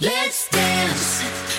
Let's dance.